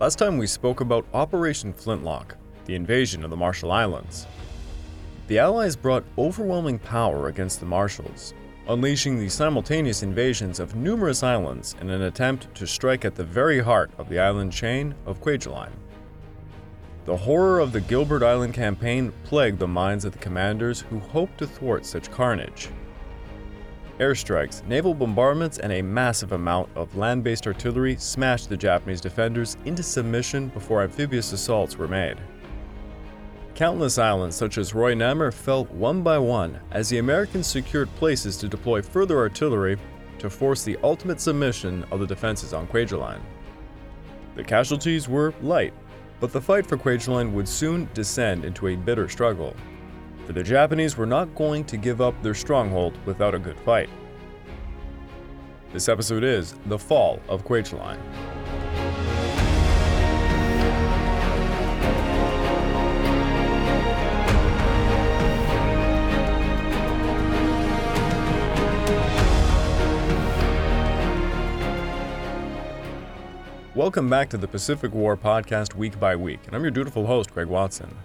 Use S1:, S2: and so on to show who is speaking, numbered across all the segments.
S1: Last time we spoke about Operation Flintlock, the invasion of the Marshall Islands. The Allies brought overwhelming power against the Marshalls, unleashing the simultaneous invasions of numerous islands in an attempt to strike at the very heart of the island chain of Kwajalein. The horror of the Gilbert Island campaign plagued the minds of the commanders who hoped to thwart such carnage. Airstrikes, naval bombardments, and a massive amount of land based artillery smashed the Japanese defenders into submission before amphibious assaults were made. Countless islands such as Roi-Namur fell one by one as the Americans secured places to deploy further artillery to force the ultimate submission of the defenses on Kwajalein. The casualties were light, but the fight for Kwajalein would soon descend into a bitter struggle for the Japanese were not going to give up their stronghold without a good fight. This episode is The Fall of Kwajalein. Welcome back to the Pacific War podcast week by week, and I'm your dutiful host, Craig Watson.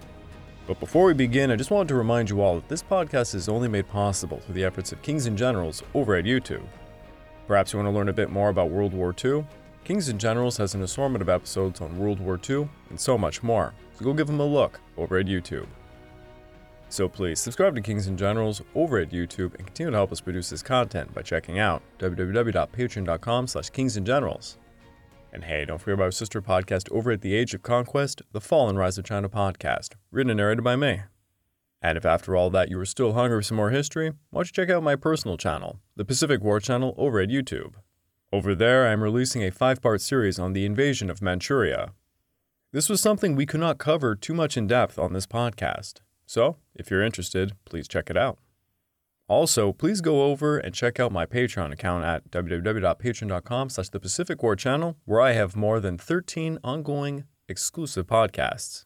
S1: But before we begin, I just wanted to remind you all that this podcast is only made possible through the efforts of Kings and Generals over at YouTube. Perhaps you want to learn a bit more about World War II? Kings and Generals has an assortment of episodes on World War II and so much more, so go give them a look over at YouTube. So please subscribe to Kings and Generals over at YouTube and continue to help us produce this content by checking out www.patreon.com slash kingsandgenerals. And hey, don't forget about our sister podcast over at The Age of Conquest, The Fall and Rise of China podcast, written and narrated by me. And if after all that you are still hungry for some more history, why don't you check out my personal channel, the Pacific War channel over at YouTube. Over there, I am releasing a five part series on the invasion of Manchuria. This was something we could not cover too much in depth on this podcast, so if you're interested, please check it out. Also, please go over and check out my Patreon account at www.patreon.com slash the Pacific War Channel, where I have more than 13 ongoing exclusive podcasts.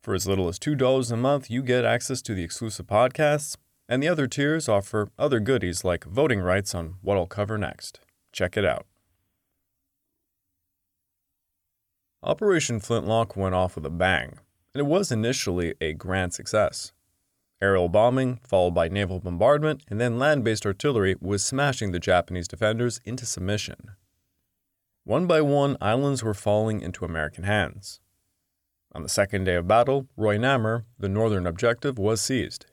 S1: For as little as $2 a month, you get access to the exclusive podcasts, and the other tiers offer other goodies like voting rights on what I'll cover next. Check it out. Operation Flintlock went off with a bang, and it was initially a grand success. Aerial bombing, followed by naval bombardment, and then land based artillery was smashing the Japanese defenders into submission. One by one, islands were falling into American hands. On the second day of battle, Roi-Namur, the northern objective, was seized.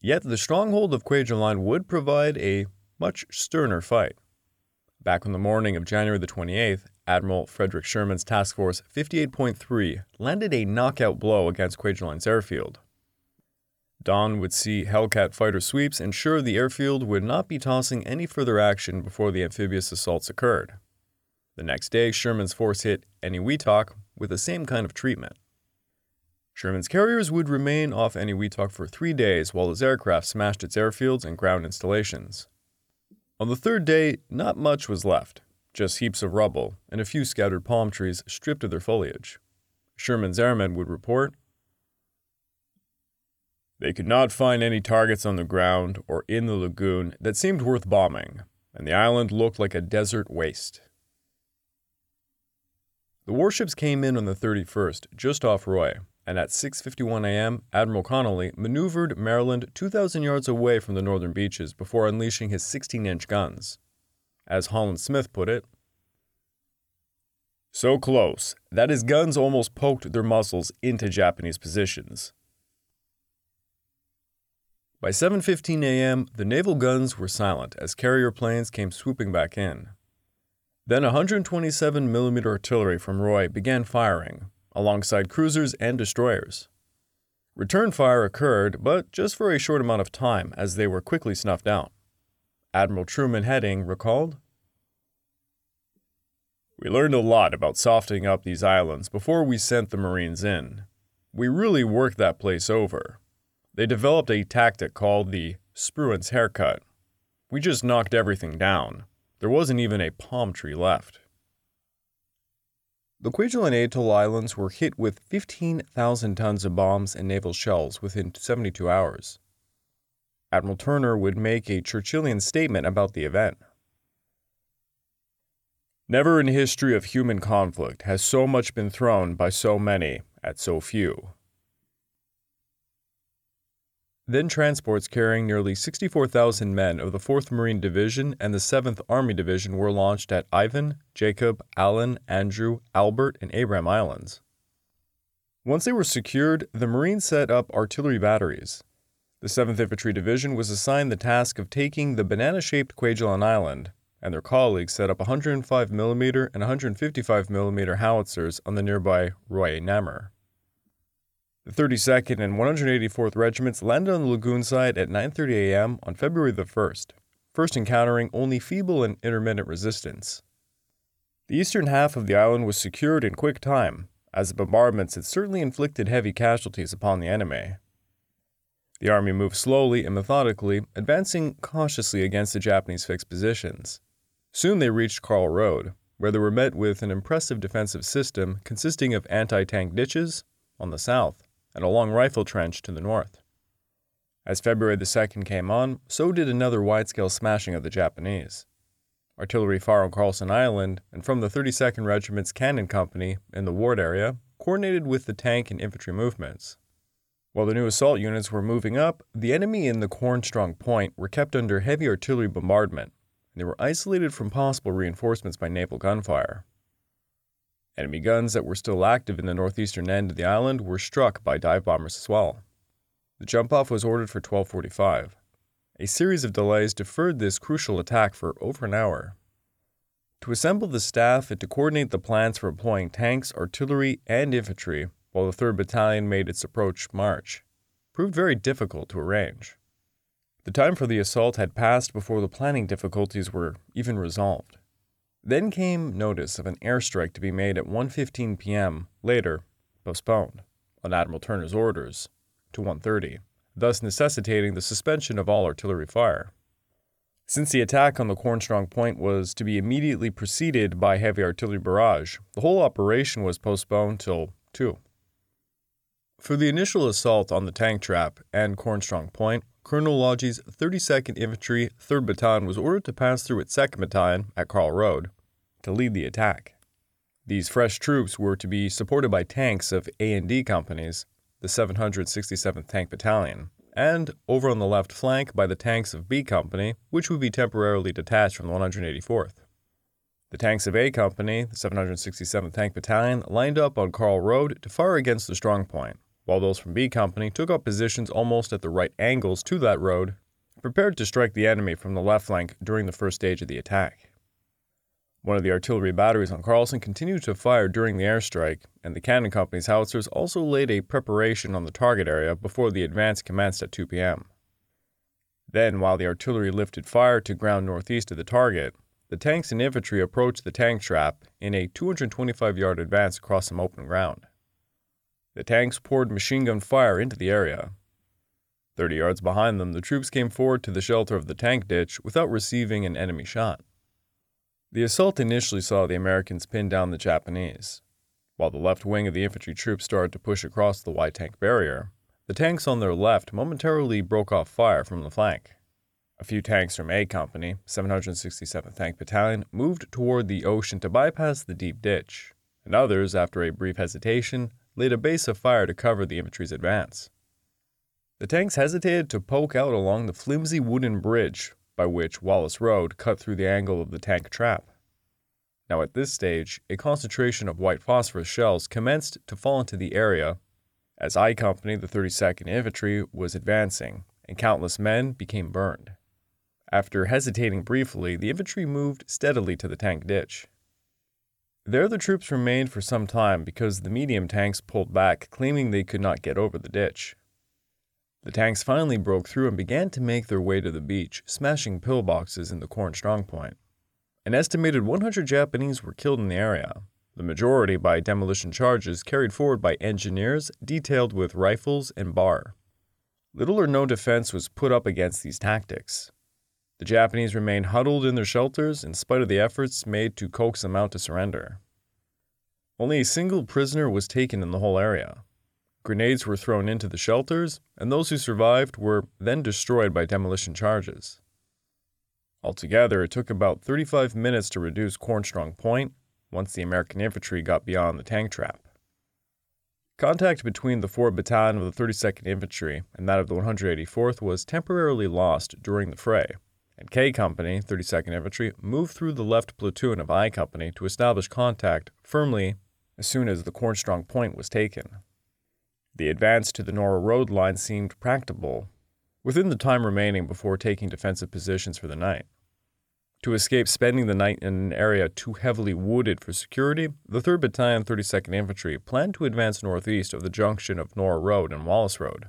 S1: Yet the stronghold of Kwajalein would provide a much sterner fight. Back on the morning of January the 28th, Admiral Frederick Sherman's Task Force 58.3 landed a knockout blow against Kwajalein's airfield. Dawn would see Hellcat fighter sweeps ensure the airfield would not be tossing any further action before the amphibious assaults occurred. The next day, Sherman's force hit Eniwetok with the same kind of treatment. Sherman's carriers would remain off Eniwetok for three days while his aircraft smashed its airfields and ground installations. On the third day, not much was left, just heaps of rubble and a few scattered palm trees stripped of their foliage. Sherman's airmen would report they could not find any targets on the ground or in the lagoon that seemed worth bombing, and the island looked like a desert waste. The warships came in on the 31st, just off Roi, and at 6:51 a.m., Admiral Connolly maneuvered Maryland 2,000 yards away from the northern beaches before unleashing his 16-inch guns. As Holland Smith put it, so close that his guns almost poked their muzzles into Japanese positions. By 7:15 a.m., the naval guns were silent as carrier planes came swooping back in. Then 127 mm artillery from Roi began firing, alongside cruisers and destroyers. Return fire occurred, but just for a short amount of time as they were quickly snuffed out. Admiral Truman Hedding recalled We learned a lot about softening up these islands before we sent the Marines in. We really worked that place over. They developed a tactic called the Spruance haircut. We just knocked everything down. There wasn't even a palm tree left. The Kwajalein Atoll Islands were hit with 15,000 tons of bombs and naval shells within 72 hours. Admiral Turner would make a Churchillian statement about the event. Never in history of human conflict has so much been thrown by so many at so few. Then transports carrying nearly 64,000 men of the 4th Marine Division and the 7th Army Division were launched at Ivan, Jacob, Allen, Andrew, Albert, and Abraham Islands. Once they were secured, the Marines set up artillery batteries. The 7th Infantry Division was assigned the task of taking the banana shaped Kwajalein Island, and their colleagues set up 105mm and 155mm howitzers on the nearby Royer Namur. The 32nd and 184th Regiments landed on the lagoon side at 9:30 a.m. on February the 1st, first encountering only feeble and intermittent resistance. The eastern half of the island was secured in quick time, as the bombardments had certainly inflicted heavy casualties upon the enemy. The army moved slowly and methodically, advancing cautiously against the Japanese fixed positions. Soon they reached Carl Road, where they were met with an impressive defensive system consisting of anti tank ditches on the south and a long rifle trench to the north. As February the 2nd came on, so did another wide scale smashing of the Japanese. Artillery fire on Carlson Island and from the 32nd Regiment's Cannon Company in the Ward area coordinated with the tank and infantry movements. While the new assault units were moving up, the enemy in the Cornstrong Point were kept under heavy artillery bombardment, and they were isolated from possible reinforcements by naval gunfire. Enemy guns that were still active in the northeastern end of the island were struck by dive bombers as well. The jump off was ordered for 1245. A series of delays deferred this crucial attack for over an hour. To assemble the staff and to coordinate the plans for employing tanks, artillery, and infantry while the 3rd Battalion made its approach march proved very difficult to arrange. The time for the assault had passed before the planning difficulties were even resolved. Then came notice of an airstrike to be made at 1:15 p.m., later postponed on Admiral Turner's orders to 1:30, thus necessitating the suspension of all artillery fire. Since the attack on the Cornstrong Point was to be immediately preceded by heavy artillery barrage, the whole operation was postponed till 2. For the initial assault on the tank trap and Cornstrong Point, Colonel Logie's 32nd Infantry 3rd Battalion was ordered to pass through its 2nd Battalion at Carl Road to lead the attack. These fresh troops were to be supported by tanks of A&D companies, the 767th Tank Battalion, and over on the left flank by the tanks of B Company, which would be temporarily detached from the 184th. The tanks of A Company, the 767th Tank Battalion, lined up on Carl Road to fire against the strong point, while those from B Company took up positions almost at the right angles to that road, prepared to strike the enemy from the left flank during the first stage of the attack. One of the artillery batteries on Carlson continued to fire during the airstrike, and the cannon company's howitzers also laid a preparation on the target area before the advance commenced at 2 p.m. Then, while the artillery lifted fire to ground northeast of the target, the tanks and infantry approached the tank trap in a 225 yard advance across some open ground. The tanks poured machine gun fire into the area. Thirty yards behind them, the troops came forward to the shelter of the tank ditch without receiving an enemy shot. The assault initially saw the Americans pin down the Japanese. While the left wing of the infantry troops started to push across the wide tank barrier, the tanks on their left momentarily broke off fire from the flank. A few tanks from A Company, 767th Tank Battalion, moved toward the ocean to bypass the deep ditch, and others, after a brief hesitation, laid a base of fire to cover the infantry's advance. The tanks hesitated to poke out along the flimsy wooden bridge by which Wallace Road cut through the angle of the tank trap. Now, at this stage, a concentration of white phosphorus shells commenced to fall into the area as I Company, the 32nd Infantry, was advancing, and countless men became burned. After hesitating briefly, the infantry moved steadily to the tank ditch. There the troops remained for some time because the medium tanks pulled back, claiming they could not get over the ditch. The tanks finally broke through and began to make their way to the beach, smashing pillboxes in the Corn strongpoint. An estimated 100 Japanese were killed in the area, the majority by demolition charges carried forward by engineers detailed with rifles and bar. Little or no defense was put up against these tactics. The Japanese remained huddled in their shelters in spite of the efforts made to coax them out to surrender. Only a single prisoner was taken in the whole area, Grenades were thrown into the shelters, and those who survived were then destroyed by demolition charges. Altogether, it took about 35 minutes to reduce Cornstrong Point once the American infantry got beyond the tank trap. Contact between the 4th Battalion of the 32nd Infantry and that of the 184th was temporarily lost during the fray, and K Company, 32nd Infantry, moved through the left platoon of I Company to establish contact firmly as soon as the Cornstrong Point was taken. The advance to the Nora Road line seemed practicable within the time remaining before taking defensive positions for the night. To escape spending the night in an area too heavily wooded for security, the 3rd Battalion, 32nd Infantry planned to advance northeast of the junction of Nora Road and Wallace Road.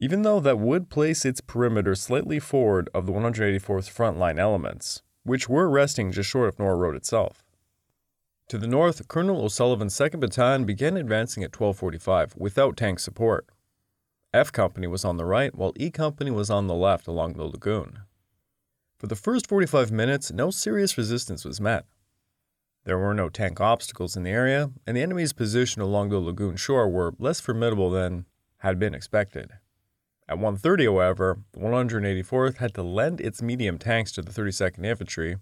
S1: Even though that would place its perimeter slightly forward of the 184th frontline elements, which were resting just short of Nora Road itself. To the north, Colonel O'Sullivan's 2nd Battalion began advancing at 1245 without tank support. F Company was on the right, while E Company was on the left along the lagoon. For the first 45 minutes, no serious resistance was met. There were no tank obstacles in the area, and the enemy's position along the lagoon shore were less formidable than had been expected. At 1:30, however, the 184th had to lend its medium tanks to the 32nd Infantry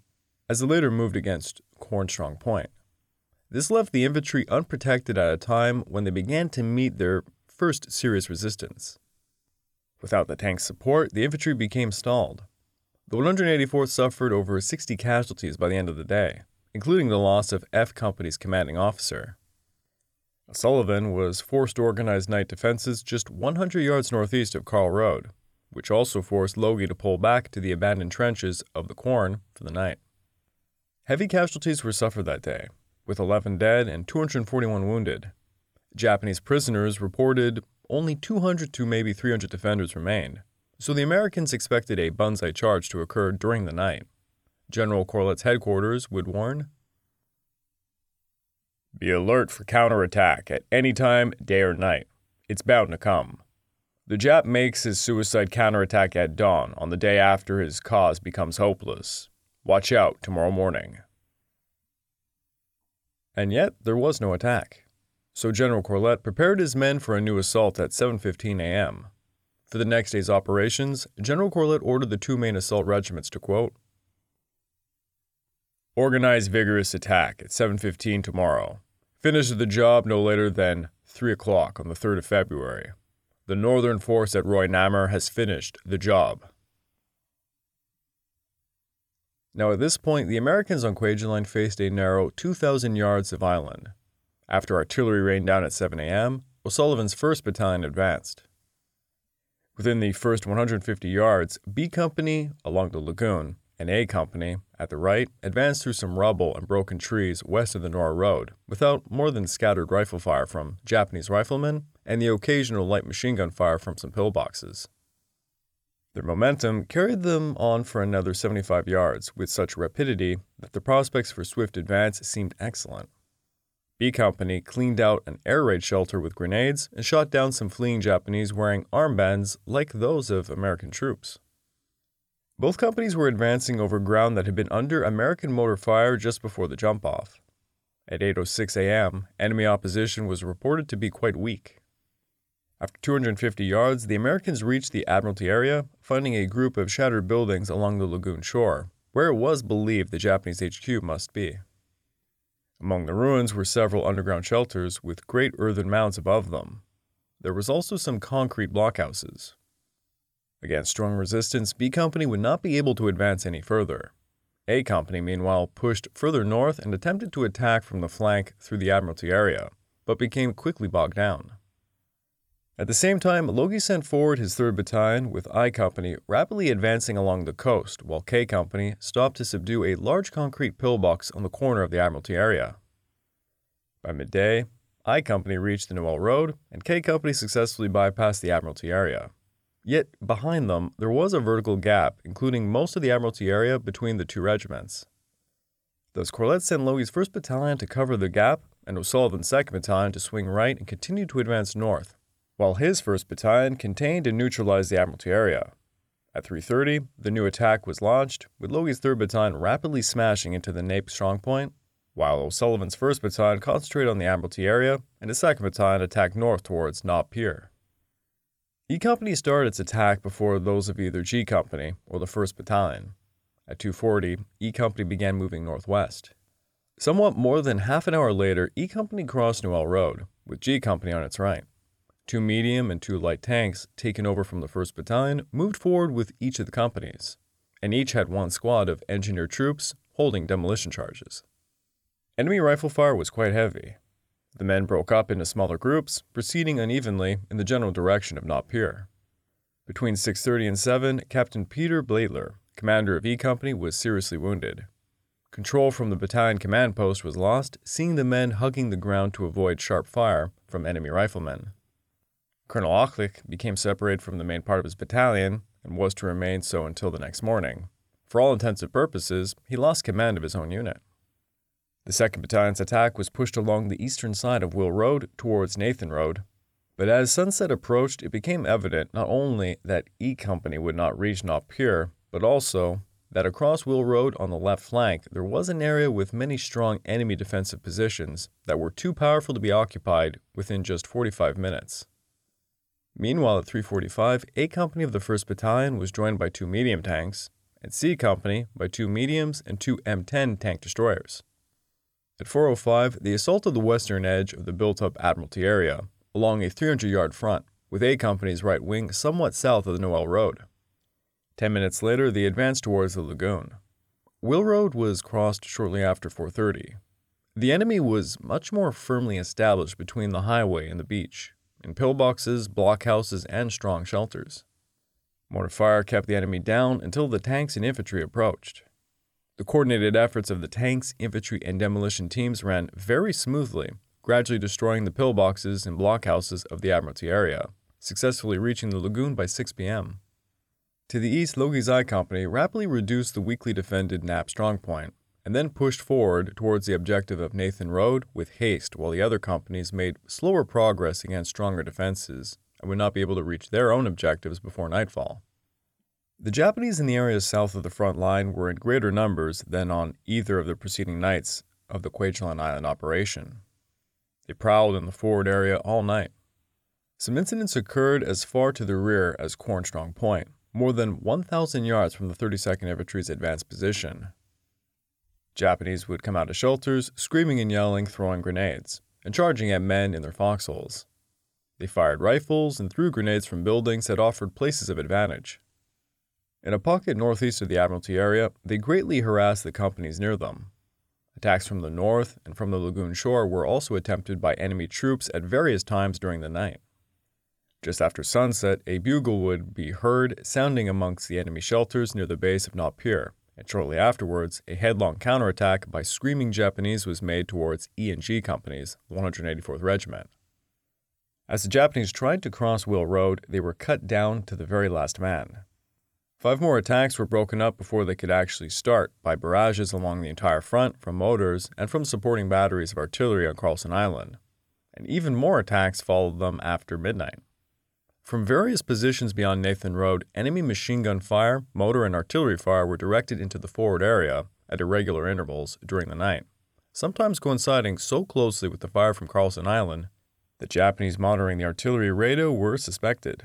S1: as the later moved against Cornstrong Point. This left the infantry unprotected at a time when they began to meet their first serious resistance. Without the tank's support, the infantry became stalled, the 184th suffered over 60 casualties by the end of the day, including the loss of F Company's commanding officer. Sullivan was forced to organize night defenses just 100 yards northeast of Carl Road, which also forced Logie to pull back to the abandoned trenches of the Corn for the night. Heavy casualties were suffered that day, with 11 dead and 241 wounded. Japanese prisoners reported only 200 to maybe 300 defenders remained, so the Americans expected a banzai charge to occur during the night. General Corlett's headquarters would warn Be alert for counterattack at any time, day or night. It's bound to come. The Jap makes his suicide counterattack at dawn on the day after his cause becomes hopeless. Watch out tomorrow morning. And yet there was no attack. So General Corlett prepared his men for a new assault at 7:15 a.m. For the next day's operations, General Corlett ordered the two main assault regiments to quote, Organize vigorous attack at 7.15 tomorrow. Finish the job no later than 3 o'clock on the 3rd of February. The northern force at Roi Namur has finished the job. Now, at this point, the Americans on Kwajalein faced a narrow 2,000 yards of island. After artillery rained down at 7 a.m., O'Sullivan's 1st Battalion advanced. Within the first 150 yards, B Company along the lagoon and A Company at the right advanced through some rubble and broken trees west of the Nora Road without more than scattered rifle fire from Japanese riflemen and the occasional light machine gun fire from some pillboxes. Their momentum carried them on for another 75 yards with such rapidity that the prospects for swift advance seemed excellent. B Company cleaned out an air raid shelter with grenades and shot down some fleeing Japanese wearing armbands like those of American troops. Both companies were advancing over ground that had been under American mortar fire just before the jump off. At 8:06 a.m., enemy opposition was reported to be quite weak. After 250 yards, the Americans reached the Admiralty area, finding a group of shattered buildings along the lagoon shore, where it was believed the Japanese HQ must be. Among the ruins were several underground shelters with great earthen mounds above them. There was also some concrete blockhouses. Against strong resistance, B Company would not be able to advance any further. A Company, meanwhile, pushed further north and attempted to attack from the flank through the Admiralty area, but became quickly bogged down. At the same time, Logie sent forward his 3rd Battalion with I Company rapidly advancing along the coast, while K Company stopped to subdue a large concrete pillbox on the corner of the Admiralty area. By midday, I Company reached the Noel Road, and K Company successfully bypassed the Admiralty area. Yet, behind them, there was a vertical gap, including most of the Admiralty area between the two regiments. Thus, Corlett sent Logie's 1st Battalion to cover the gap, and O'Sullivan's 2nd Battalion to swing right and continue to advance north, while his 1st Battalion contained and neutralized the Admiralty area. At 3.30, the new attack was launched, with Logie's 3rd Battalion rapidly smashing into the Nape strongpoint, while O'Sullivan's 1st Battalion concentrated on the Admiralty area, and his 2nd Battalion attacked north towards Nob Pier. E Company started its attack before those of either G Company or the 1st Battalion. At 2:40, E Company began moving northwest. Somewhat more than half an hour later, E Company crossed Newell Road, with G Company on its right. Two medium and two light tanks, taken over from the 1st Battalion, moved forward with each of the companies, and each had one squad of engineer troops holding demolition charges. Enemy rifle fire was quite heavy. The men broke up into smaller groups, proceeding unevenly in the general direction of Nob Pier. Between 6:30 and 7, Captain Peter Blaitler, commander of E Company, was seriously wounded. Control from the battalion command post was lost, seeing the men hugging the ground to avoid sharp fire from enemy riflemen. Colonel Ochlich became separated from the main part of his battalion and was to remain so until the next morning. For all intents and purposes, he lost command of his own unit. The 2nd Battalion's attack was pushed along the eastern side of Will Road towards Nathan Road, but as sunset approached, it became evident not only that E Company would not reach Pier, but also that across Will Road on the left flank there was an area with many strong enemy defensive positions that were too powerful to be occupied within just 45 minutes. Meanwhile, at 345, A Company of the 1st Battalion was joined by two medium tanks, and C Company by two mediums and two M10 tank destroyers. At 405, the assault of the western edge of the built up Admiralty area, along a 300 yard front, with A Company's right wing somewhat south of the Noel Road. Ten minutes later, they advanced towards the lagoon. Will Road was crossed shortly after 4:30. The enemy was much more firmly established between the highway and the beach, in pillboxes, blockhouses, and strong shelters. Mortar fire kept the enemy down until the tanks and infantry approached. The coordinated efforts of the tanks, infantry, and demolition teams ran very smoothly, gradually destroying the pillboxes and blockhouses of the Admiralty area, successfully reaching the lagoon by 6 p.m. To the east, Logie's I Company rapidly reduced the weakly defended Knapp strongpoint and then pushed forward towards the objective of Nathan Road with haste, while the other companies made slower progress against stronger defenses and would not be able to reach their own objectives before nightfall. The Japanese in the areas south of the front line were in greater numbers than on either of the preceding nights of the Kwajalein Island operation. They prowled in the forward area all night. Some incidents occurred as far to the rear as Cornstrong Point, more than 1,000 yards from the 32nd Infantry's advanced position. Japanese would come out of shelters, screaming and yelling, throwing grenades, and charging at men in their foxholes. They fired rifles and threw grenades from buildings that offered places of advantage. In a pocket northeast of the Admiralty area, they greatly harassed the companies near them. Attacks from the north and from the lagoon shore were also attempted by enemy troops at various times during the night. Just after sunset, a bugle would be heard sounding amongst the enemy shelters near the base of Nob Pier, and shortly afterwards, a headlong counterattack by screaming Japanese was made towards E and G companies, 184th Regiment. As the Japanese tried to cross Will Road, they were cut down to the very last man. Five more attacks were broken up before they could actually start by barrages along the entire front from mortars and from supporting batteries of artillery on Carlson Island. And even more attacks followed them after midnight. From various positions beyond Nathan Road, enemy machine gun fire, motor, and artillery fire were directed into the forward area at irregular intervals during the night, sometimes coinciding so closely with the fire from Carlson Island that Japanese monitoring the artillery radio were suspected.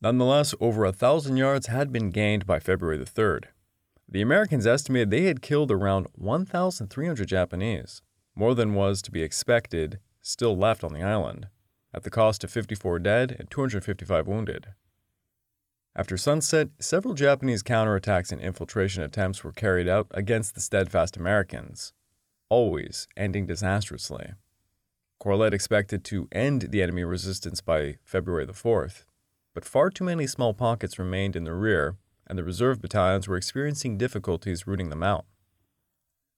S1: Nonetheless, over a thousand yards had been gained by February the 3rd. The Americans estimated they had killed around 1,300 Japanese, more than was to be expected still left on the island at the cost of 54 dead and 255 wounded. After sunset, several Japanese counterattacks and infiltration attempts were carried out against the steadfast Americans, always ending disastrously. Corlett expected to end the enemy resistance by February the 4th, but far too many small pockets remained in the rear, and the reserve battalions were experiencing difficulties rooting them out.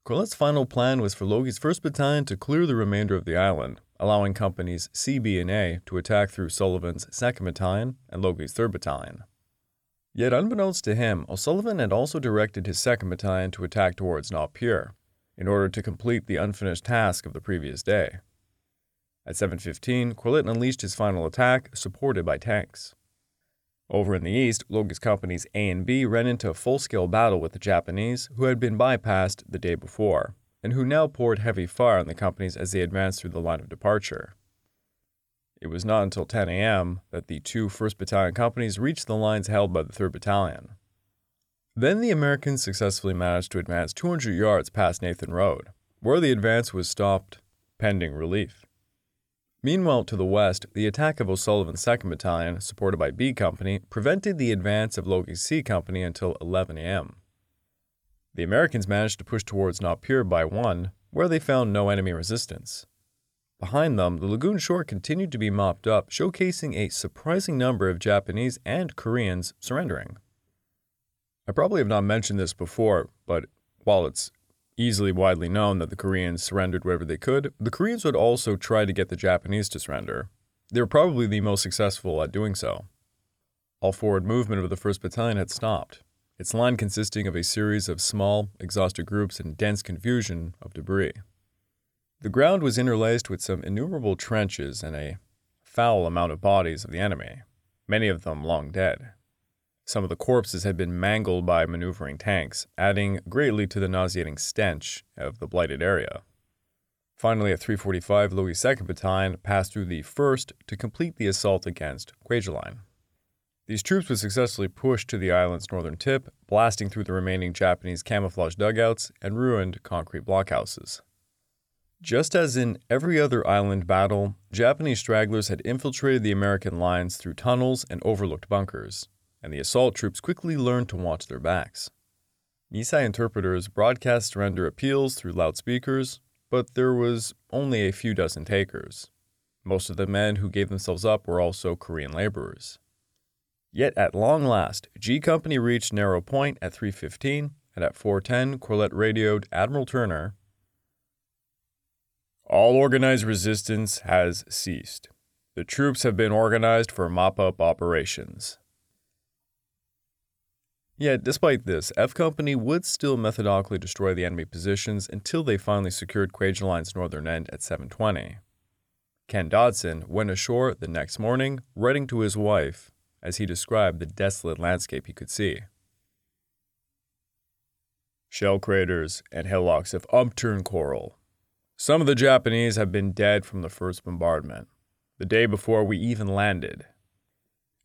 S1: Corlett's final plan was for Logie's 1st Battalion to clear the remainder of the island, allowing companies C, B, and A to attack through Sullivan's 2nd Battalion and Logie's 3rd Battalion. Yet, unbeknownst to him, O'Sullivan had also directed his 2nd Battalion to attack towards Knott in order to complete the unfinished task of the previous day. At 7.15, Corlett unleashed his final attack, supported by tanks. Over in the east, Logie's companies A and B ran into a full-scale battle with the Japanese, who had been bypassed the day before and who now poured heavy fire on the companies as they advanced through the line of departure. It was not until 10 a.m. that the two 1st Battalion companies reached the lines held by the 3rd Battalion. Then the Americans successfully managed to advance 200 yards past Nathan Road, where the advance was stopped pending relief. Meanwhile, to the west, the attack of O'Sullivan's 2nd Battalion, supported by B Company, prevented the advance of Logie's C Company until 11 a.m. The Americans managed to push towards Nob Pier by 1, where they found no enemy resistance. Behind them, the lagoon shore continued to be mopped up, showcasing a surprising number of Japanese and Koreans surrendering. I probably have not mentioned this before, but while it's easily widely known that the Koreans surrendered wherever they could, the Koreans would also try to get the Japanese to surrender. They were probably the most successful at doing so. All forward movement of the 1st Battalion had stopped, its line consisting of a series of small, exhausted groups in dense confusion of debris. The ground was interlaced with some innumerable trenches and a foul amount of bodies of the enemy, many of them long dead. Some of the corpses had been mangled by maneuvering tanks, adding greatly to the nauseating stench of the blighted area. Finally, at 345, Louis' 2nd Battalion passed through the 1st to complete the assault against Kwajalein. These troops would successfully push to the island's northern tip, blasting through the remaining Japanese camouflage dugouts and ruined concrete blockhouses. Just as in every other island battle, Japanese stragglers had infiltrated the American lines through tunnels and overlooked bunkers, and the assault troops quickly learned to watch their backs. Nisei interpreters broadcast surrender appeals through loudspeakers, but there was only a few dozen takers. Most of the men who gave themselves up were also Korean laborers. Yet at long last, G Company reached Narrow Point at 3:15, and at 4:10, Corlett radioed Admiral Turner all organized resistance has ceased. The troops have been organized for mop up operations. Yet, despite this, F Company would still methodically destroy the enemy positions until they finally secured Kwajalein's northern end at 720. Ken Dodson went ashore the next morning, writing to his wife as he described the desolate landscape he could see. Shell craters and hillocks of upturned coral, some of the Japanese have been dead from the first bombardment, the day before we even landed.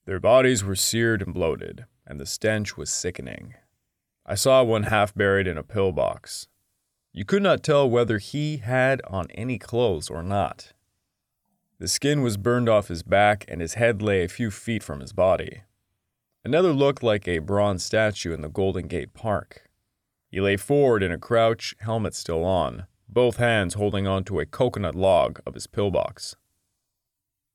S1: Their bodies were seared and bloated, and the stench was sickening. I saw one half buried in a pillbox. You could not tell whether he had on any clothes or not. The skin was burned off his back, and his head lay a few feet from his body. Another looked like a bronze statue in the Golden Gate Park. He lay forward in a crouch, helmet still on, both hands holding onto a coconut log of his pillbox.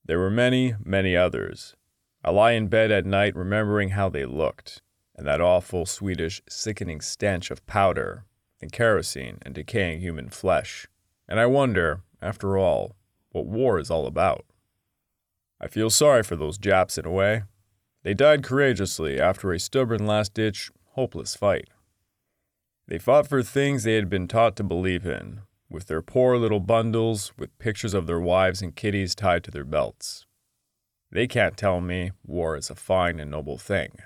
S1: There were many, many others. I lie in bed at night remembering how they looked, and that awful Swedish sickening stench of powder and kerosene and decaying human flesh, and I wonder, after all, what war is all about. I feel sorry for those Japs in a way. They died courageously after a stubborn last ditch, hopeless fight. They fought for things they had been taught to believe in, with their poor little bundles with pictures of their wives and kiddies tied to their belts. They can't tell me war is a fine and noble thing.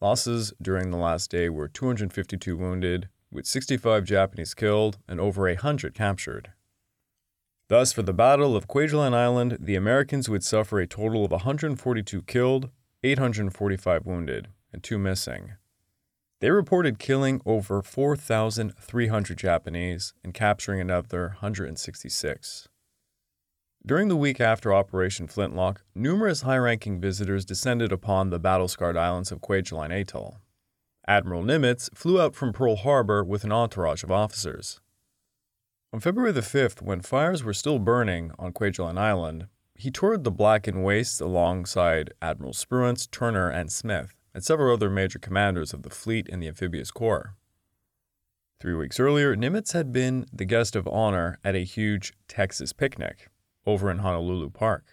S1: Losses during the last day were 252 wounded, with 65 Japanese killed and over a hundred captured. Thus, for the Battle of Kwajalein Island, the Americans would suffer a total of 142 killed, 845 wounded, and two missing. They reported killing over 4,300 Japanese and capturing another 166. During the week after Operation Flintlock, numerous high ranking visitors descended upon the battle scarred islands of Kwajalein Atoll. Admiral Nimitz flew out from Pearl Harbor with an entourage of officers. On February the 5th, when fires were still burning on Kwajalein Island, he toured the blackened wastes alongside Admiral Spruance, Turner, and Smith and several other major commanders of the fleet and the amphibious corps. Three weeks earlier, Nimitz had been the guest of honor at a huge Texas picnic over in Honolulu Park.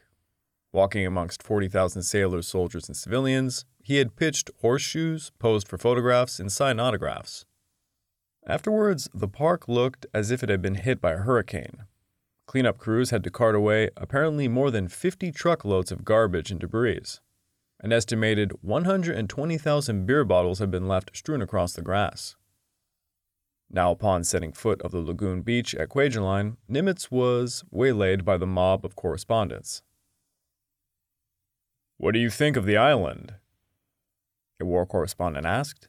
S1: Walking amongst 40,000 sailors, soldiers, and civilians, he had pitched horseshoes, posed for photographs, and signed autographs. Afterwards, the park looked as if it had been hit by a hurricane. Cleanup crews had to cart away apparently more than 50 truckloads of garbage and debris. An estimated 120,000 beer bottles had been left strewn across the grass. Now, upon setting foot of the lagoon beach at Kwajalein, Nimitz was waylaid by the mob of correspondents. What do you think of the island? A war correspondent asked.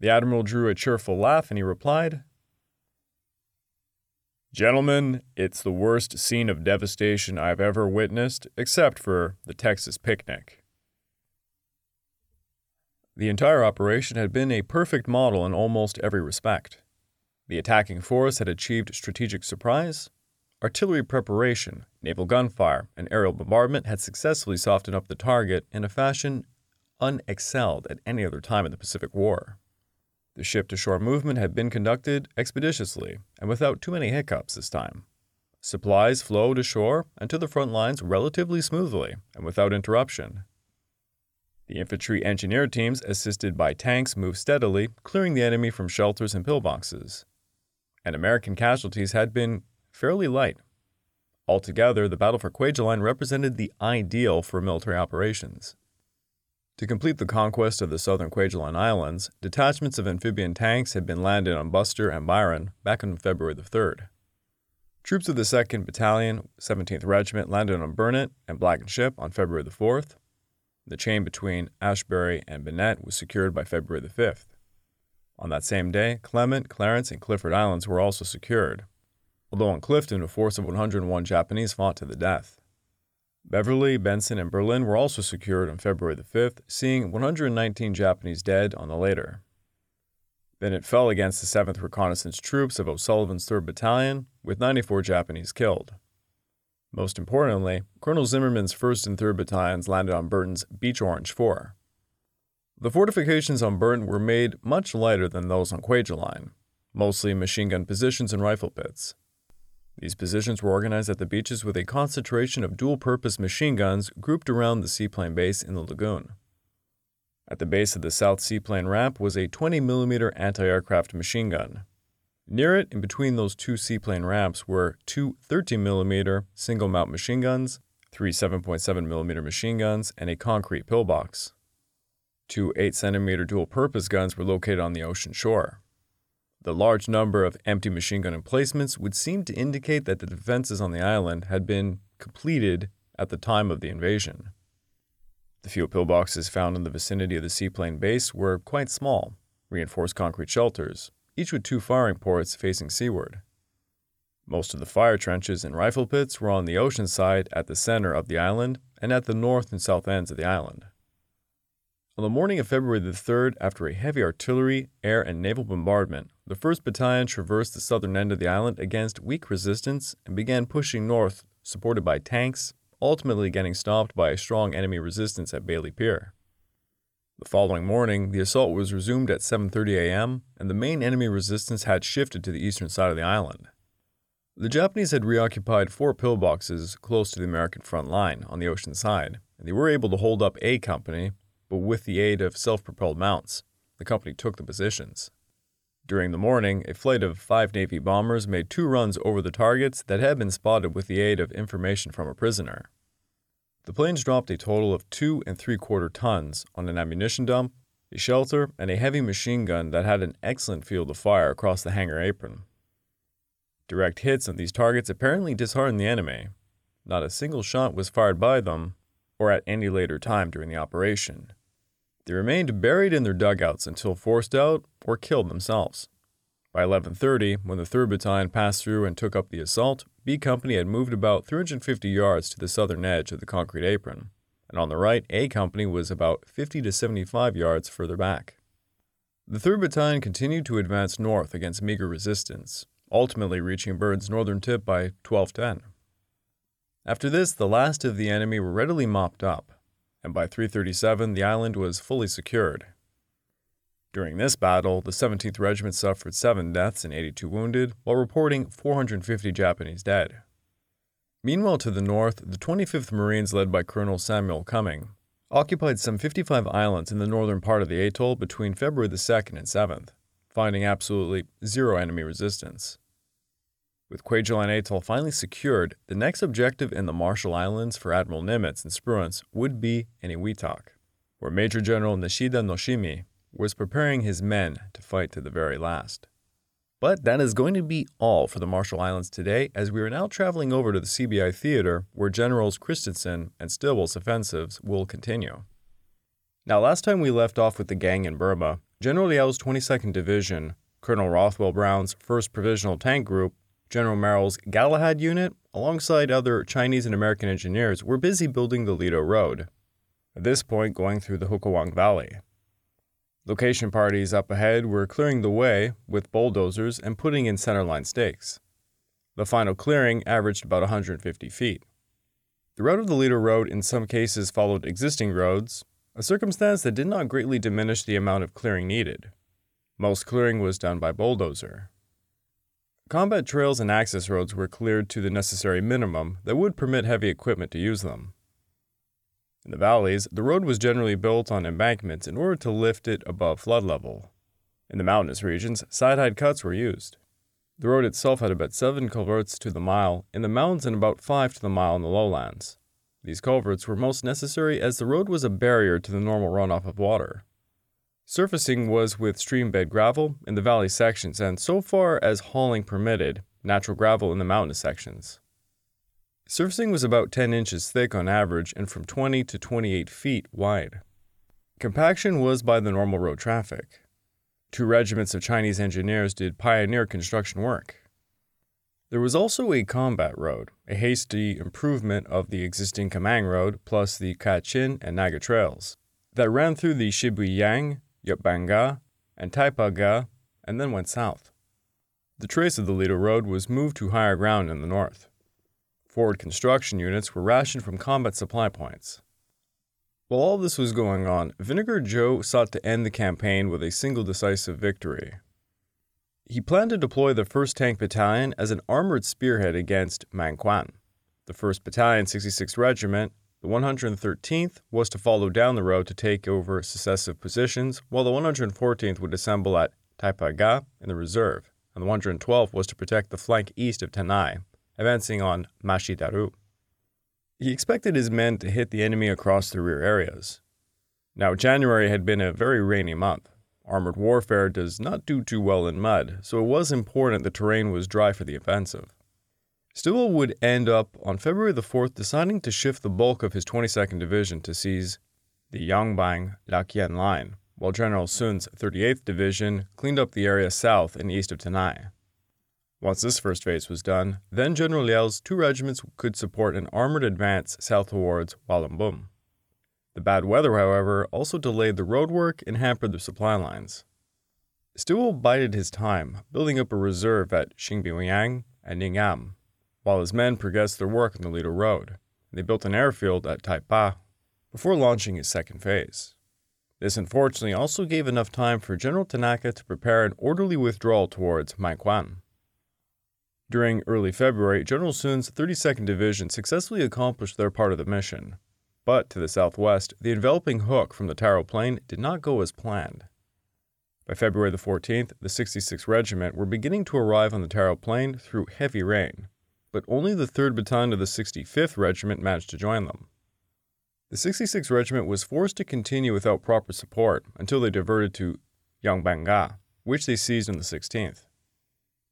S1: The admiral drew a cheerful laugh and he replied, Gentlemen, it's the worst scene of devastation I've ever witnessed, except for the Texas picnic. The entire operation had been a perfect model in almost every respect. The attacking force had achieved strategic surprise, artillery preparation, naval gunfire, and aerial bombardment had successfully softened up the target in a fashion unexcelled at any other time in the Pacific War. The ship to shore movement had been conducted expeditiously and without too many hiccups this time. Supplies flowed ashore and to the front lines relatively smoothly and without interruption. The infantry engineer teams, assisted by tanks, moved steadily, clearing the enemy from shelters and pillboxes. And American casualties had been fairly light. Altogether, the battle for Kwajalein represented the ideal for military operations. To complete the conquest of the southern Kwajalein Islands, detachments of amphibian tanks had been landed on Buster and Byron back on February the 3rd. Troops of the 2nd Battalion, 17th Regiment landed on Burnett and Blankenship on February the 4th. The chain between Ashbury and Bennett was secured by February the 5th. On that same day, Clement, Clarence, and Clifford Islands were also secured, although on Clifton a force of 101 Japanese fought to the death. Beverly, Benson, and Berlin were also secured on February the 5th, seeing 119 Japanese dead on the later. Bennett fell against the 7th Reconnaissance Troops of O'Sullivan's 3rd Battalion, with 94 Japanese killed. Most importantly, Colonel Zimmerman's 1st and 3rd Battalions landed on Burton's Beach Orange 4. The fortifications on Burton were made much lighter than those on Kwajalein, mostly machine gun positions and rifle pits. These positions were organized at the beaches with a concentration of dual purpose machine guns grouped around the seaplane base in the lagoon. At the base of the South Seaplane ramp was a 20 mm anti aircraft machine gun. Near it, in between those two seaplane ramps, were two 30mm single mount machine guns, three 7.7 mm machine guns, and a concrete pillbox. Two 8 centimeter dual purpose guns were located on the ocean shore. The large number of empty machine gun emplacements would seem to indicate that the defenses on the island had been completed at the time of the invasion. The few pillboxes found in the vicinity of the seaplane base were quite small, reinforced concrete shelters, each with two firing ports facing seaward. Most of the fire trenches and rifle pits were on the ocean side at the center of the island and at the north and south ends of the island. On the morning of February the 3rd, after a heavy artillery, air, and naval bombardment, the 1st Battalion traversed the southern end of the island against weak resistance and began pushing north, supported by tanks, ultimately getting stopped by a strong enemy resistance at Bailey Pier. The following morning, the assault was resumed at 7:30 a.m., and the main enemy resistance had shifted to the eastern side of the island. The Japanese had reoccupied four pillboxes close to the American front line on the ocean side, and they were able to hold up A Company but with the aid of self propelled mounts, the company took the positions. During the morning, a flight of five Navy bombers made two runs over the targets that had been spotted with the aid of information from a prisoner. The planes dropped a total of two and three quarter tons on an ammunition dump, a shelter, and a heavy machine gun that had an excellent field of fire across the hangar apron. Direct hits on these targets apparently disheartened the enemy. Not a single shot was fired by them, or at any later time during the operation. They remained buried in their dugouts until forced out or killed themselves. By 11:30, when the 3rd Battalion passed through and took up the assault, B Company had moved about 350 yards to the southern edge of the concrete apron, and on the right, A Company was about 50 to 75 yards further back. The 3rd Battalion continued to advance north against meager resistance, ultimately reaching Bird's northern tip by 12:10. After this, the last of the enemy were readily mopped up, and by 337 the island was fully secured. During this battle, the 17th Regiment suffered 7 deaths and 82 wounded, while reporting 450 Japanese dead. Meanwhile, to the north, the 25th Marines, led by Colonel Samuel Cumming, occupied some 55 islands in the northern part of the atoll between February the 2nd and 7th, finding absolutely zero enemy resistance. With Kwajalein Atoll finally secured, the next objective in the Marshall Islands for Admiral Nimitz and Spruance would be Eniwetok, where Major General Nishida Yoshimi was preparing his men to fight to the very last. But that is going to be all for the Marshall Islands today, as we are now traveling over to the CBI Theater, where Generals Christison and Stilwell's offensives will continue. Now, last time we left off with the gang in Burma, General Liao's 22nd Division, Colonel Rothwell Brown's 1st Provisional Tank Group, General Merrill's Galahad Unit, alongside other Chinese and American engineers, were busy building the Ledo Road, at this point going through the Hukawng Valley. Location parties up ahead were clearing the way with bulldozers and putting in centerline stakes. The final clearing averaged about 150 feet. The route of the Ledo Road in some cases followed existing roads, a circumstance that did not greatly diminish the amount of clearing needed. Most clearing was done by bulldozer. Combat trails and access roads were cleared to the necessary minimum that would permit heavy equipment to use them. In the valleys, the road was generally built on embankments in order to lift it above flood level. In the mountainous regions, side hide cuts were used. The road itself had about seven culverts to the mile in the mountains and about five to the mile in the lowlands. These culverts were most necessary as the road was a barrier to the normal runoff of water. Surfacing was with stream bed gravel in the valley sections and, so far as hauling permitted, natural gravel in the mountainous sections. Surfacing was about 10 inches thick on average and from 20 to 28 feet wide. Compaction was by the normal road traffic. Two regiments of Chinese engineers did pioneer construction work. There was also a combat road, a hasty improvement of the existing Kamaing Road plus the Kachin and Naga trails, that ran through the Shibuyang, Yopbanga, and Taipaga, and then went south. The trace of the Ledo Road was moved to higher ground in the north. Forward construction units were rationed from combat supply points. While all this was going on, Vinegar Joe sought to end the campaign with a single decisive victory. He planned to deploy the 1st Tank Battalion as an armored spearhead against Mangquan. The 1st Battalion, 66th Regiment, the 113th was to follow down the road to take over successive positions, while the 114th would assemble at Taipaga in the reserve, and the 112th was to protect the flank east of Tanai, advancing on Mashidaru. He expected his men to hit the enemy across the rear areas. Now, January had been a very rainy month, Armored warfare does not do too well in mud, so it was important the terrain was dry for the offensive. Stilwell would end up on February the 4th deciding to shift the bulk of his 22nd Division to seize the Yangbang Lakian line, while General Sun's 38th Division cleaned up the area south and east of Tanai. Once this first phase was done, then General Liao's two regiments could support an armored advance south towards Walawbum. The bad weather, however, also delayed the roadwork and hampered the supply lines. Stilwell bided his time, building up a reserve at Xingbiyang and Ningam, while his men progressed their work on the Ledo Road. They built an airfield at Taipa before launching his second phase. This unfortunately also gave enough time for General Tanaka to prepare an orderly withdrawal towards Maiquan. During early February, General Sun's 32nd Division successfully accomplished their part of the mission, but to the southwest, the enveloping hook from the Taro Plain did not go as planned. By February the 14th, the 66th Regiment were beginning to arrive on the Taro Plain through heavy rain, but only the 3rd Battalion of the 65th Regiment managed to join them. The 66th Regiment was forced to continue without proper support until they diverted to Yangbanga, which they seized on the 16th.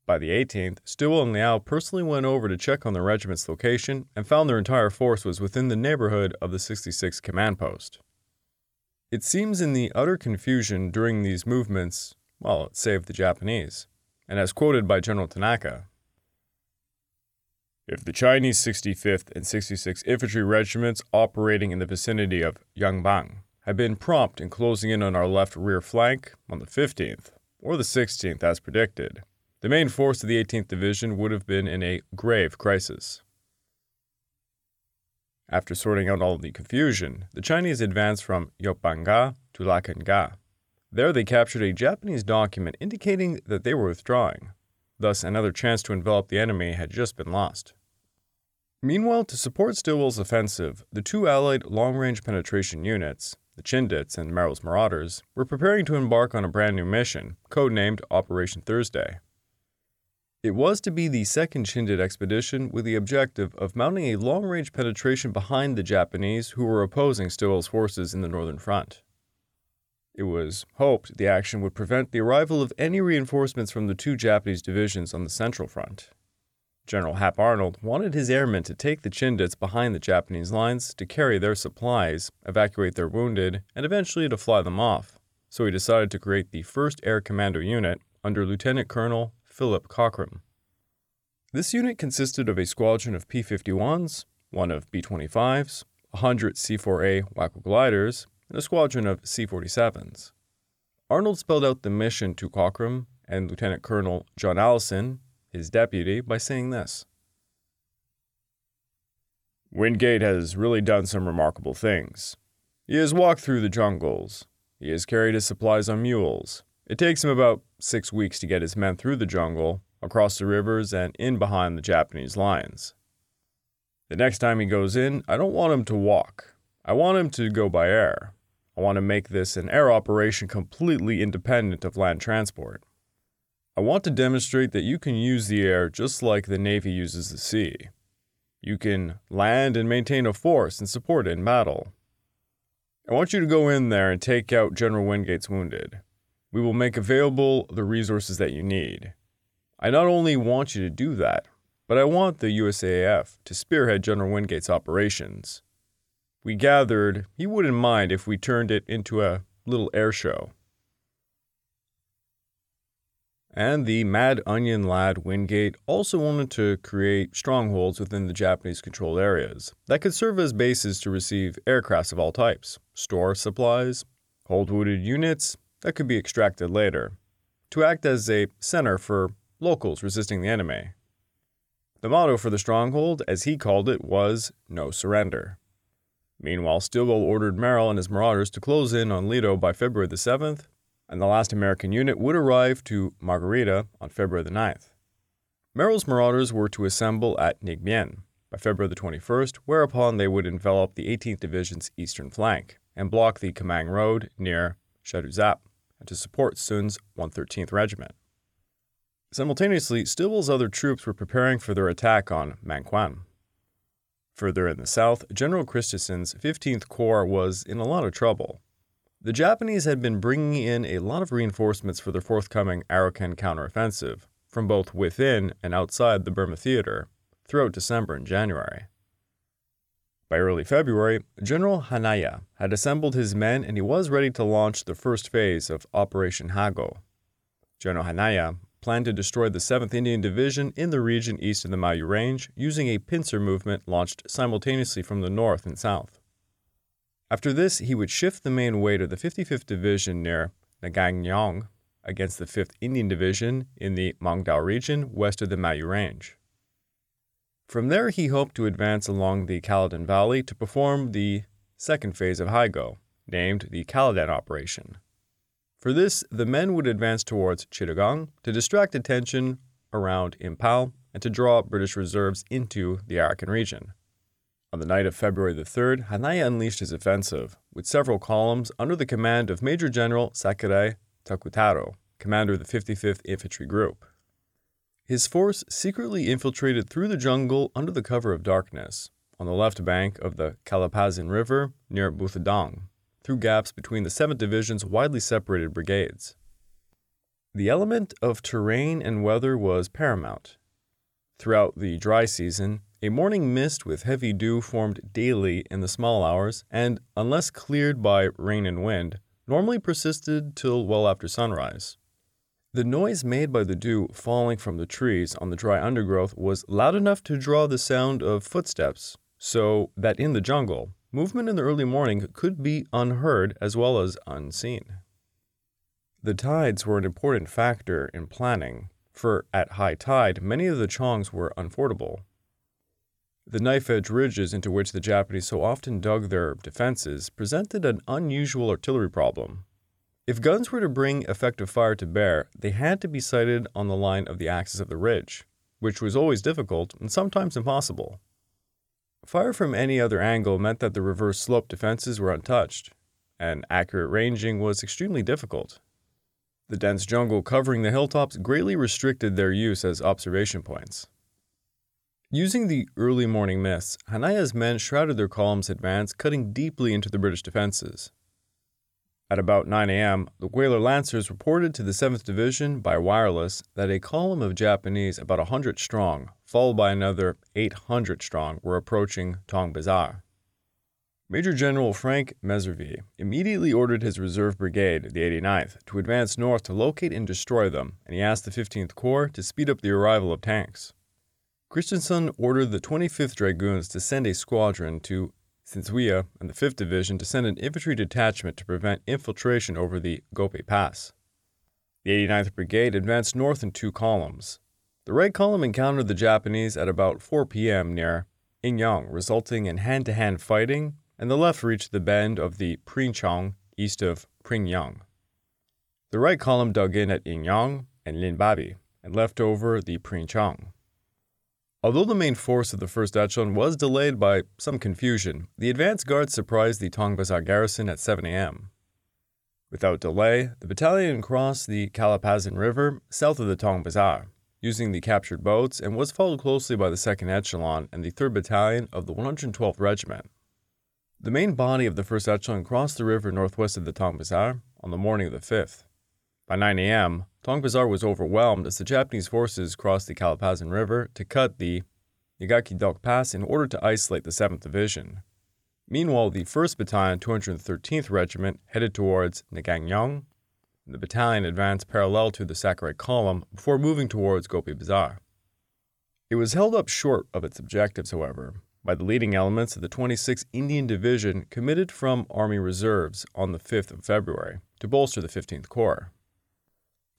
S1: By the 18th, Stilwell and Liao personally went over to check on the regiment's location and found their entire force was within the neighborhood of the 66th Command Post. It seems in the utter confusion during these movements, well, it saved the Japanese. And as quoted by General Tanaka, if the Chinese 65th and 66th Infantry Regiments operating in the vicinity of Yangbang had been prompt in closing in on our left rear flank on the 15th, or the 16th as predicted, the main force of the 18th Division would have been in a grave crisis. After sorting out all the confusion, the Chinese advanced from Yopanga to Lakanga. There they captured a Japanese document indicating that they were withdrawing. Thus, another chance to envelop the enemy had just been lost. Meanwhile, to support Stilwell's offensive, the two allied long range penetration units, the Chindits and Merrill's Marauders, were preparing to embark on a brand new mission, codenamed Operation Thursday. It was to be the second Chindit expedition with the objective of mounting a long range penetration behind the Japanese who were opposing Stilwell's forces in the northern front. It was hoped the action would prevent the arrival of any reinforcements from the two Japanese divisions on the central front. General Hap Arnold wanted his airmen to take the Chindits behind the Japanese lines to carry their supplies, evacuate their wounded, and eventually to fly them off. So he decided to create the 1st Air Commando Unit under Lieutenant Colonel Philip Cochran. This unit consisted of a squadron of P 51s, one of B 25s, 100 C 4A Waco gliders, and a squadron of C 47s. Arnold spelled out the mission to Cochran and Lieutenant Colonel John Allison, his deputy, by saying this Wingate has really done some remarkable things. He has walked through the jungles. He has carried his supplies on mules. It takes him about six weeks to get his men through the jungle, across the rivers, and in behind the Japanese lines. The next time he goes in, I don't want him to walk. I want him to go by air. I want to make this an air operation completely independent of land transport. I want to demonstrate that you can use the air just like the Navy uses the sea. You can land and maintain a force and support it in battle. I want you to go in there and take out General Wingate's wounded. We will make available the resources that you need. I not only want you to do that, but I want the USAF to spearhead General Wingate's operations. We gathered he wouldn't mind if we turned it into a little air show. And the Mad Onion lad Wingate also wanted to create strongholds within the Japanese controlled areas that could serve as bases to receive aircrafts of all types, store supplies, hold wounded units that could be extracted later, to act as a center for locals resisting the enemy. The motto for the stronghold, as he called it, was No Surrender. Meanwhile, Stilwell ordered Merrill and his marauders to close in on Ledo by February the 7th, and the last American unit would arrive to Margherita on February the 9th. Merrill's marauders were to assemble at Nha Bien by February the 21st, whereupon they would envelop the 18th Division's eastern flank and block the Kamaing Road near Shaduzap to support Sun's 113th Regiment. Simultaneously, Stilwell's other troops were preparing for their attack on Mangquan. Further in the south, General Christison's 15th Corps was in a lot of trouble. The Japanese had been bringing in a lot of reinforcements for their forthcoming Arakan counteroffensive, from both within and outside the Burma theater, throughout December and January. By early February, General Hanaya had assembled his men and he was ready to launch the first phase of Operation Hago. General Hanaya planned to destroy the 7th Indian Division in the region east of the Mayu Range using a pincer movement launched simultaneously from the north and south. After this, he would shift the main weight of the 55th Division near Naganyong against the 5th Indian Division in the Maungdaw region west of the Mayu Range. From there, he hoped to advance along the Kaladan Valley to perform the second phase of Haigo, named the Kaladan Operation. For this, the men would advance towards Chittagong to distract attention around Imphal and to draw British reserves into the Arakan region. On the night of February the 3rd, Hanaya unleashed his offensive, with several columns under the command of Major General Sakurai Tokutaro, commander of the 55th Infantry Group. His force secretly infiltrated through the jungle under the cover of darkness, on the left bank of the Kalapanzin River near Buthidaung, through gaps between the 7th Division's widely separated brigades. The element of terrain and weather was paramount. Throughout the dry season, a morning mist with heavy dew formed daily in the small hours and, unless cleared by rain and wind, normally persisted till well after sunrise. The noise made by the dew falling from the trees on the dry undergrowth was loud enough to draw the sound of footsteps, so that in the jungle, movement in the early morning could be unheard as well as unseen. The tides were an important factor in planning, for at high tide many of the chaungs were unfordable. The knife edge ridges into which the Japanese so often dug their defenses presented an unusual artillery problem. If guns were to bring effective fire to bear, they had to be sighted on the line of the axis of the ridge, which was always difficult and sometimes impossible. Fire from any other angle meant that the reverse slope defenses were untouched, and accurate ranging was extremely difficult. The dense jungle covering the hilltops greatly restricted their use as observation points. Using the early morning mists, Hanaya's men shrouded their column's advance, cutting deeply into the British defenses. At about 9 a.m., the Whaler Lancers reported to the 7th Division by wireless that a column of Japanese about 100 strong, followed by another 800 strong, were approaching Tong Bazaar. Major General Frank Messervy immediately ordered his reserve brigade, the 89th, to advance north to locate and destroy them, and he asked the 15th Corps to speed up the arrival of tanks. Christison ordered the 25th Dragoons to send a squadron to Sinsuya and the 5th Division to send an infantry detachment to prevent infiltration over the Gope Pass. The 89th Brigade advanced north in two columns. The right column encountered the Japanese at about 4 p.m. near Inyang, resulting in hand to hand fighting, and the left reached the bend of the Princhang east of Pringyang. The right column dug in at Inyang and Linbabi and left over the Princhang. Although the main force of the 1st Echelon was delayed by some confusion, the advance guard surprised the Tongbazar garrison at 7 a.m. Without delay, the battalion crossed the Kalapanzin River south of the Tongbazar, using the captured boats, and was followed closely by the 2nd Echelon and the 3rd Battalion of the 112th Regiment. The main body of the 1st Echelon crossed the river northwest of the Tongbazar on the morning of the 5th. By 9 a.m., Tongbazar was overwhelmed as the Japanese forces crossed the Kalapanzin River to cut the Nagaki Dok Pass in order to isolate the 7th Division. Meanwhile, the 1st Battalion, 213th Regiment, headed towards Nagangyang. The battalion advanced parallel to the Sakurai column before moving towards Gopi Bazaar. It was held up short of its objectives, however, by the leading elements of the 26th Indian Division committed from Army Reserves on the 5th of February to bolster the 15th Corps.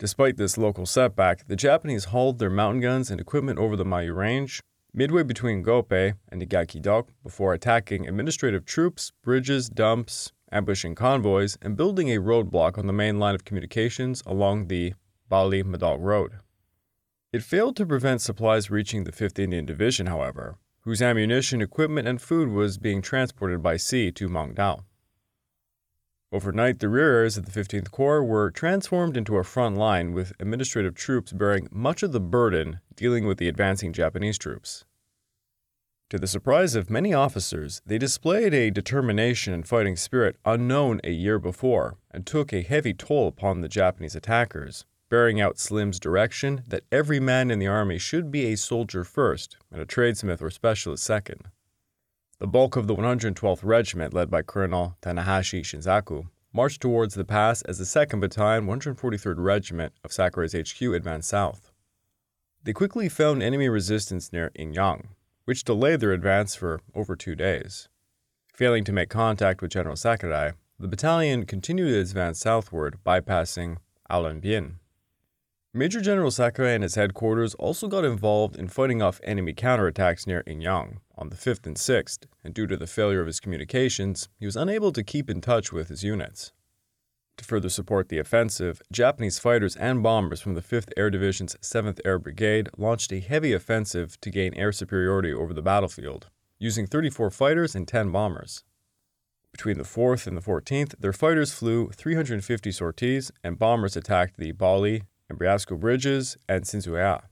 S1: Despite this local setback, the Japanese hauled their mountain guns and equipment over the Mayu Range, midway between Gope and Nagaki-dok, before attacking administrative troops, bridges, dumps, ambushing convoys, and building a roadblock on the main line of communications along the Bali Madog Road. It failed to prevent supplies reaching the 5th Indian Division, however, whose ammunition, equipment, and food was being transported by sea to Maungdaw. Overnight, the rear areas of the 15th Corps were transformed into a front line with administrative troops bearing much of the burden dealing with the advancing Japanese troops. To the surprise of many officers, they displayed a determination and fighting spirit unknown a year before and took a heavy toll upon the Japanese attackers, bearing out Slim's direction that every man in the army should be a soldier first and a tradesmith or specialist second. The bulk of the 112th Regiment, led by Colonel Tanahashi Shinzaku, marched towards the pass as the 2nd Battalion, 143rd Regiment of Sakurai's HQ advanced south. They quickly found enemy resistance near Inyang, which delayed their advance for over two days. Failing to make contact with General Sakurai, the battalion continued its advance southward, bypassing Alanbien. Major General Sakurai and his headquarters also got involved in fighting off enemy counterattacks near Inyang on the 5th and 6th, and due to the failure of his communications, he was unable to keep in touch with his units. To further support the offensive, Japanese fighters and bombers from the 5th Air Division's 7th Air Brigade launched a heavy offensive to gain air superiority over the battlefield, using 34 fighters and 10 bombers. Between the 4th and the 14th, their fighters flew 350 sorties and bombers attacked the Bali, and Briasco bridges and Sinsuya.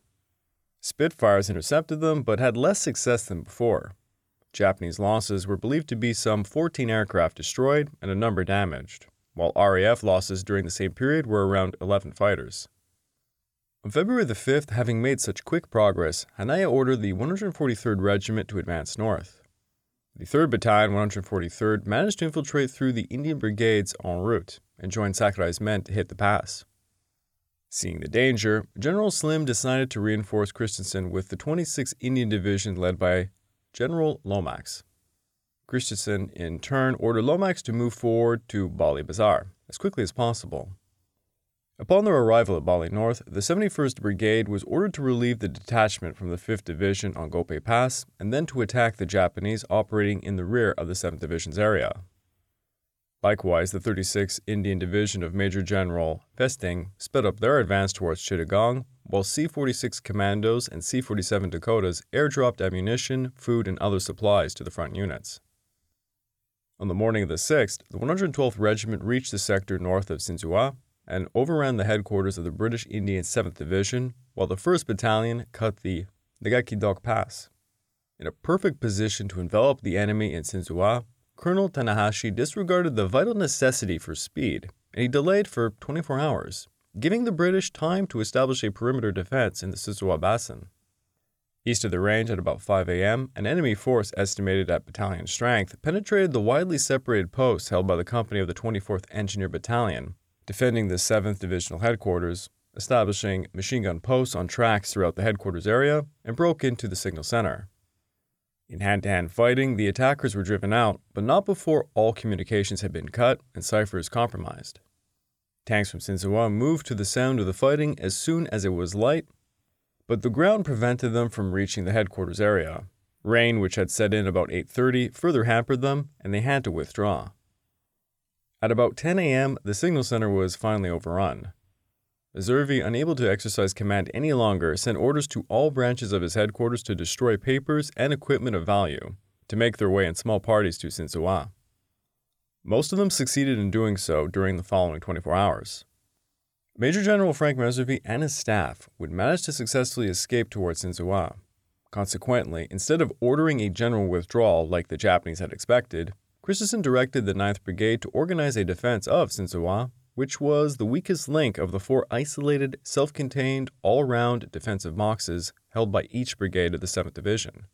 S1: Spitfires intercepted them but had less success than before. Japanese losses were believed to be some 14 aircraft destroyed and a number damaged, while RAF losses during the same period were around 11 fighters. On February the 5th, having made such quick progress, Hanaya ordered the 143rd Regiment to advance north. The 3rd Battalion, 143rd, managed to infiltrate through the Indian brigades en route and join Sakurai's men to hit the pass. Seeing the danger, General Slim decided to reinforce Christison with the 26th Indian Division led by General Lomax. Christison, in turn, ordered Lomax to move forward to Bali Bazaar as quickly as possible. Upon their arrival at Bali North, the 71st Brigade was ordered to relieve the detachment from the 5th Division on Gope Pass and then to attack the Japanese operating in the rear of the 7th Division's area. Likewise, the 36th Indian Division of Major General Festing sped up their advance towards Chittagong, while C 46 Commandos and C 47 Dakotas airdropped ammunition, food, and other supplies to the front units. On the morning of the 6th, the 112th Regiment reached the sector north of Sinsuya and overran the headquarters of the British Indian 7th Division, while the 1st Battalion cut the Nagakidok Pass. In a perfect position to envelop the enemy in Sinsuya, Colonel Tanahashi disregarded the vital necessity for speed, and he delayed for 24 hours, giving the British time to establish a perimeter defense in the Tsinsua Basin. East of the range at about 5 a.m., an enemy force estimated at battalion strength penetrated the widely separated posts held by the company of the 24th Engineer Battalion, defending the 7th Divisional headquarters, establishing machine gun posts on tracks throughout the headquarters area, and broke into the signal center. In hand to hand fighting, the attackers were driven out, but not before all communications had been cut and ciphers compromised. Tanks from Tsinsua moved to the sound of the fighting as soon as it was light, but the ground prevented them from reaching the headquarters area. Rain, which had set in about 8:30, further hampered them, and they had to withdraw. At about 10 a.m., the signal center was finally overrun. Zervi, unable to exercise command any longer, sent orders to all branches of his headquarters to destroy papers and equipment of value, to make their way in small parties to Tsinsua. Most of them succeeded in doing so during the following 24 hours. Major General Frank Messervy and his staff would manage to successfully escape towards Tsinsua. Consequently, instead of ordering a general withdrawal like the Japanese had expected, Christison directed the 9th Brigade to organize a defense of Tsinsua which was the weakest link of the four isolated, self contained, all round defensive boxes held by each brigade of the 7th Division.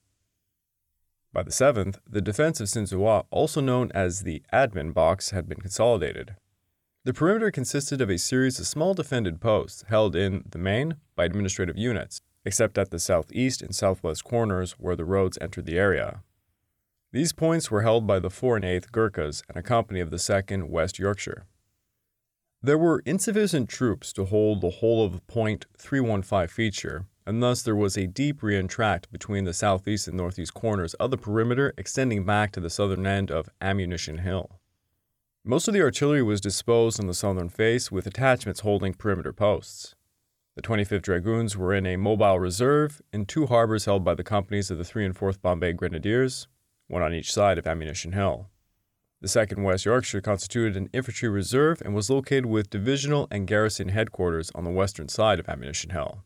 S1: By the 7th, the defense of Tsinsua, also known as the admin box, had been consolidated. The perimeter consisted of a series of small defended posts held in the main by administrative units, except at the southeast and southwest corners where the roads entered the area. These points were held by the 4 and 8th Gurkhas and a company of the 2nd West Yorkshire. There were insufficient troops to hold the whole of Point 315 feature, and thus there was a deep reentract between the southeast and northeast corners of the perimeter extending back to the southern end of Ammunition Hill. Most of the artillery was disposed on the southern face with attachments holding perimeter posts. The 25th Dragoons were in a mobile reserve in two harbors held by the companies of the 3 and 4th Bombay Grenadiers, one on each side of Ammunition Hill. The 2nd West Yorkshire constituted an infantry reserve and was located with divisional and garrison headquarters on the western side of Ammunition Hill.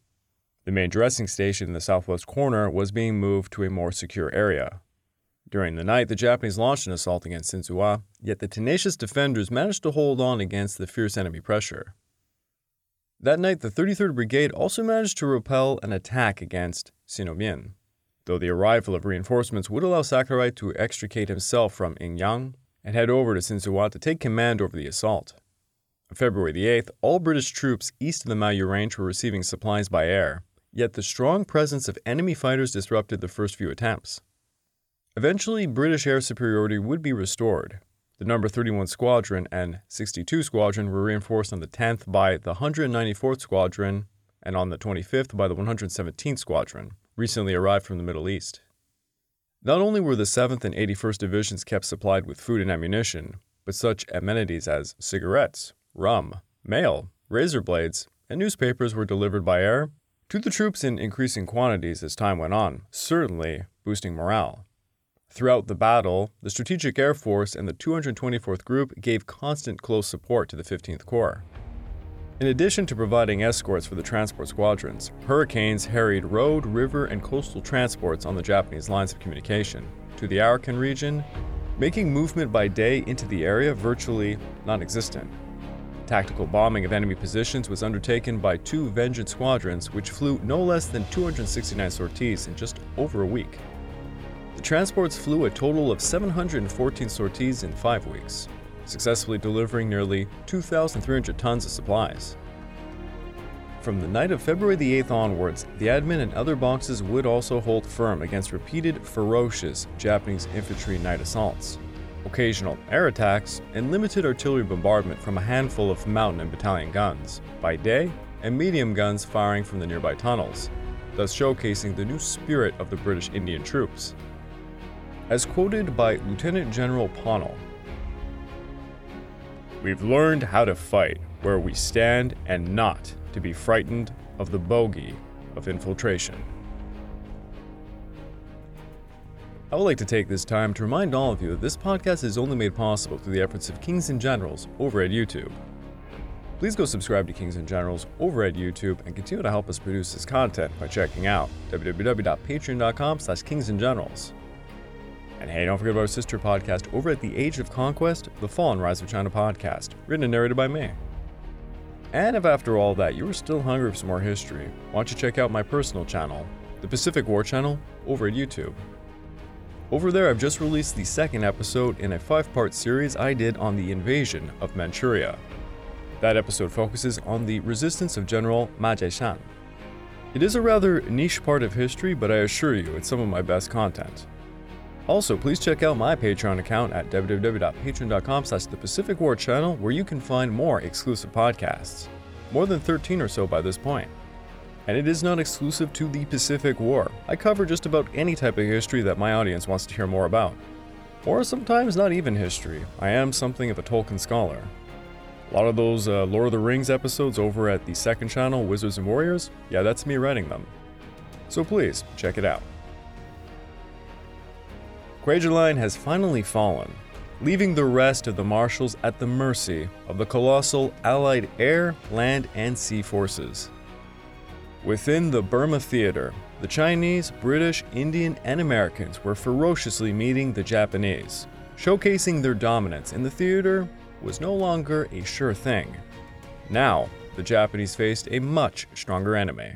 S1: The main dressing station in the southwest corner was being moved to a more secure area. During the night, the Japanese launched an assault against Tsinsua, yet the tenacious defenders managed to hold on against the fierce enemy pressure. That night, the 33rd Brigade also managed to repel an attack against Sinobien, though the arrival of reinforcements would allow Sakurai to extricate himself from Ingyang and head over to Tsinsua to take command over the assault. On February the 8th, all British troops east of the Mayu Range were receiving supplies by air, yet the strong presence of enemy fighters disrupted the first few attempts. Eventually, British air superiority would be restored. The number 31 Squadron and 62 Squadron were reinforced on the 10th by the 194th Squadron and on the 25th by the 117th Squadron, recently arrived from the Middle East. Not only were the 7th and 81st Divisions kept supplied with food and ammunition, but such amenities as cigarettes, rum, mail, razor blades, and newspapers were delivered by air to the troops in increasing quantities as time went on, certainly boosting morale. Throughout the battle, the Strategic Air Force and the 224th Group gave constant close support to the 15th Corps. In addition to providing escorts for the transport squadrons, hurricanes harried road, river, and coastal transports on the Japanese lines of communication to the Arakan region, making movement by day into the area virtually non existent. Tactical bombing of enemy positions was undertaken by two Vengeance squadrons, which flew no less than 269 sorties in just over a week. The transports flew a total of 714 sorties in five weeks, successfully delivering nearly 2,300 tons of supplies. From the night of February the 8th onwards, the admin and other boxes would also hold firm against repeated, ferocious Japanese infantry night assaults, occasional air attacks, and limited artillery bombardment from a handful of mountain and battalion guns by day, and medium guns firing from the nearby tunnels, thus showcasing the new spirit of the British Indian troops. As quoted by Lieutenant General Pownall, We've learned how to fight where we stand and not to be frightened of the bogey of infiltration. I would like to take this time to remind all of you that this podcast is only made possible through the efforts of Kings and Generals over at YouTube. Please go subscribe to Kings and Generals over at YouTube and continue to help us produce this content by checking out www.patreon.com slash kingsandgenerals. And hey, don't forget about our sister podcast over at The Age of Conquest, The Fall and Rise of China podcast, written and narrated by me. And if after all that you are still hungry for some more history, why don't you check out my personal channel, the Pacific War channel, over at YouTube. Over there, I've just released the second episode in a five part series I did on the invasion of Manchuria. That episode focuses on the resistance of General Ma Zhishan. It is a rather niche part of history, but I assure you it's some of my best content. Also, please check out my Patreon account at www.patreon.com slash the Pacific War channel where you can find more exclusive podcasts. More than 13 or so by this point. And it is not exclusive to the Pacific War. I cover just about any type of history that my audience wants to hear more about. Or sometimes not even history. I am something of a Tolkien scholar. A lot of those uh, Lord of the Rings episodes over at the second channel, Wizards and Warriors, yeah, that's me writing them. So please, check it out. Kwajalein has finally fallen, leaving the rest of the Marshalls at the mercy of the colossal Allied air, land, and sea forces. Within the Burma theater, the Chinese, British, Indian, and Americans were ferociously meeting the Japanese. Showcasing their dominance in the theater was no longer a sure thing. Now, the Japanese faced a much stronger enemy.